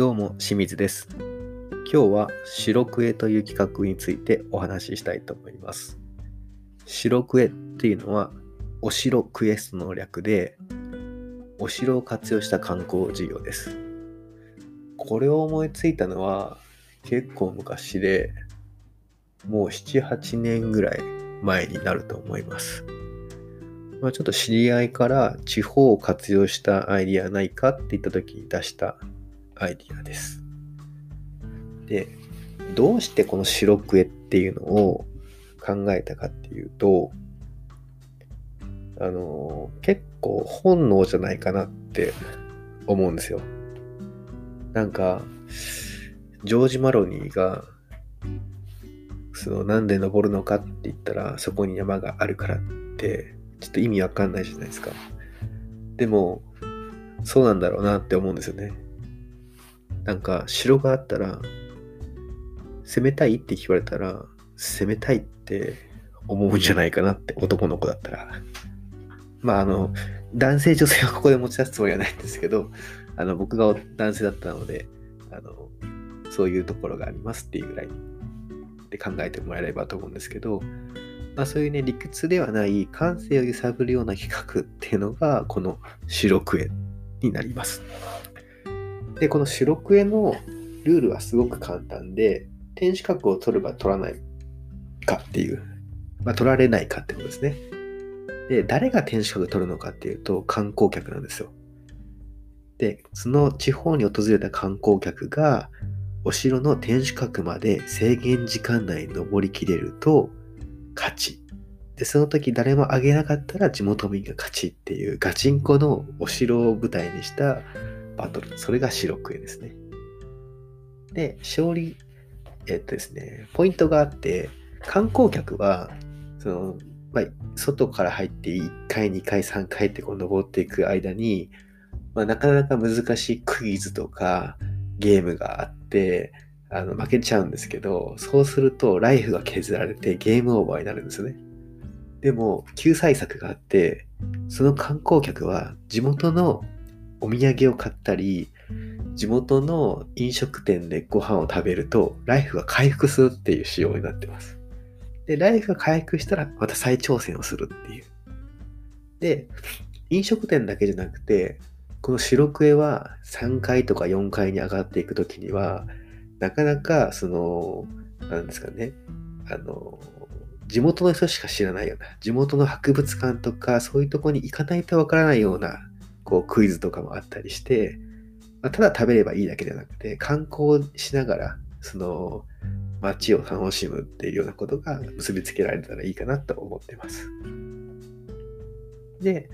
どうも清水です。今日は白クエという企画についてお話ししたいと思います。白クエっていうのはお城クエストの略でお城を活用した観光事業です。これを思いついたのは結構昔でもう7、8年ぐらい前になると思います。まあ、ちょっと知り合いから地方を活用したアイディアないかって言った時に出したアイディアです。で、どうしてこの白クエっていうのを考えたかっていうと、あの、結構本能じゃないかなって思うんですよ。なんか、ジョージ・マロニーが、その、なんで登るのかって言ったら、そこに山があるからって、ちょっと意味わかんないじゃないですか。でも、そうなんだろうなって思うんですよね。なんか、城があったら、攻めたいって聞かれたら、攻めたいって思うんじゃないかなって、男の子だったら。まあ、あの、男性女性はここで持ち出すつもりはないんですけど、あの、僕が男性だったので、あの、そういうところがありますっていうぐらいで考えてもらえればと思うんですけど、まあそういうね、理屈ではない感性を揺さぶるような企画っていうのが、この白クエになります。で、この白クエのルールはすごく簡単で、天守閣を取るか取らないかっていう、まあ取られないかってことですね。で、誰が天守閣を取るのかっていうと、観光客なんですよ。で、その地方に訪れた観光客が、お城の天守閣まで制限時間内に登りきれると勝ち。で、その時誰も上げなかったら地元民が勝ちっていうガチンコのお城を舞台にしたバトル。それが白クエですね。で、勝利、えっとですね、ポイントがあって、観光客は、その、まあ、外から入って1回、2回、3回ってこう登っていく間に、まあ、なかなか難しいクイズとかゲームがあって、あの負けちゃうんですけど、そうするとライフが削られてゲームオーバーになるんですよね。でも、救済策があって、その観光客は地元のお土産を買ったり、地元の飲食店でご飯を食べると、ライフが回復するっていう仕様になってます。で、ライフが回復したらまた再挑戦をするっていう。で、飲食店だけじゃなくて、この白クエは3階とか4階に上がっていくときには、なかなか、その、なんですかね、あの、地元の人しか知らないような、地元の博物館とか、そういうとこに行かないとわからないような、こう、クイズとかもあったりして、まあ、ただ食べればいいだけじゃなくて、観光しながら、その、街を楽しむっていうようなことが結びつけられたらいいかなと思ってます。で、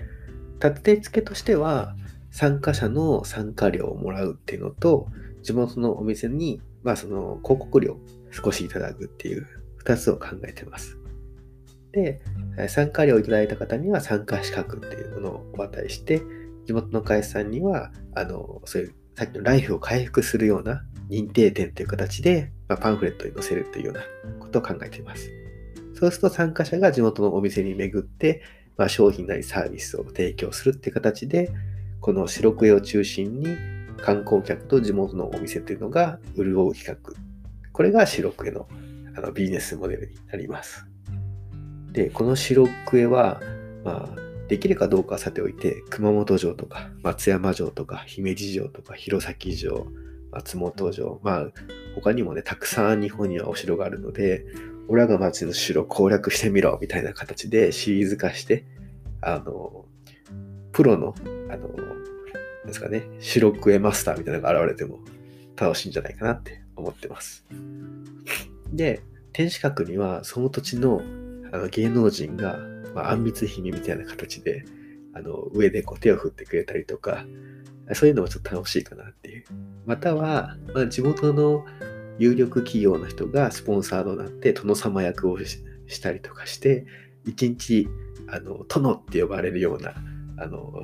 立て付けとしては、参加者の参加料をもらうっていうのと、地元のお店に、まあその広告料少しいただくっていう2つを考えてます。で、参加料をいただいた方には参加資格っていうものをお渡しして、地元の会社さんには、あの、そういうさっきのライフを回復するような認定店という形で、まあ、パンフレットに載せるというようなことを考えています。そうすると参加者が地元のお店に巡って、まあ、商品なりサービスを提供するっていう形で、この白クエを中心に観光客と地元のお店というのが潤う企画。これが白クエのあのビジネスモデルになります。で、この白クエは、まあ、できるかどうかはさておいて、熊本城とか松山城とか姫路城とか弘前城、松本城、まあ、他にもね、たくさん日本にはお城があるので、俺らが町の城攻略してみろみたいな形でシリーズ化して、あの、プロの、あの、ですかね、白クエマスターみたいなのが現れても楽しいんじゃないかなって思ってます。で、天守閣にはその土地のあの芸能人が、まあ、あんみつ姫みたいな形で、あの、上でこう手を振ってくれたりとか、そういうのもちょっと楽しいかなっていう。または、まあ、地元の有力企業の人がスポンサーとなって殿様役をしたりとかして、一日、あの、殿って呼ばれるような、あの、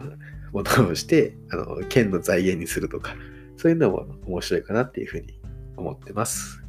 ものをして、あの、県の財源にするとか、そういうのも面白いかなっていうふうに思ってます。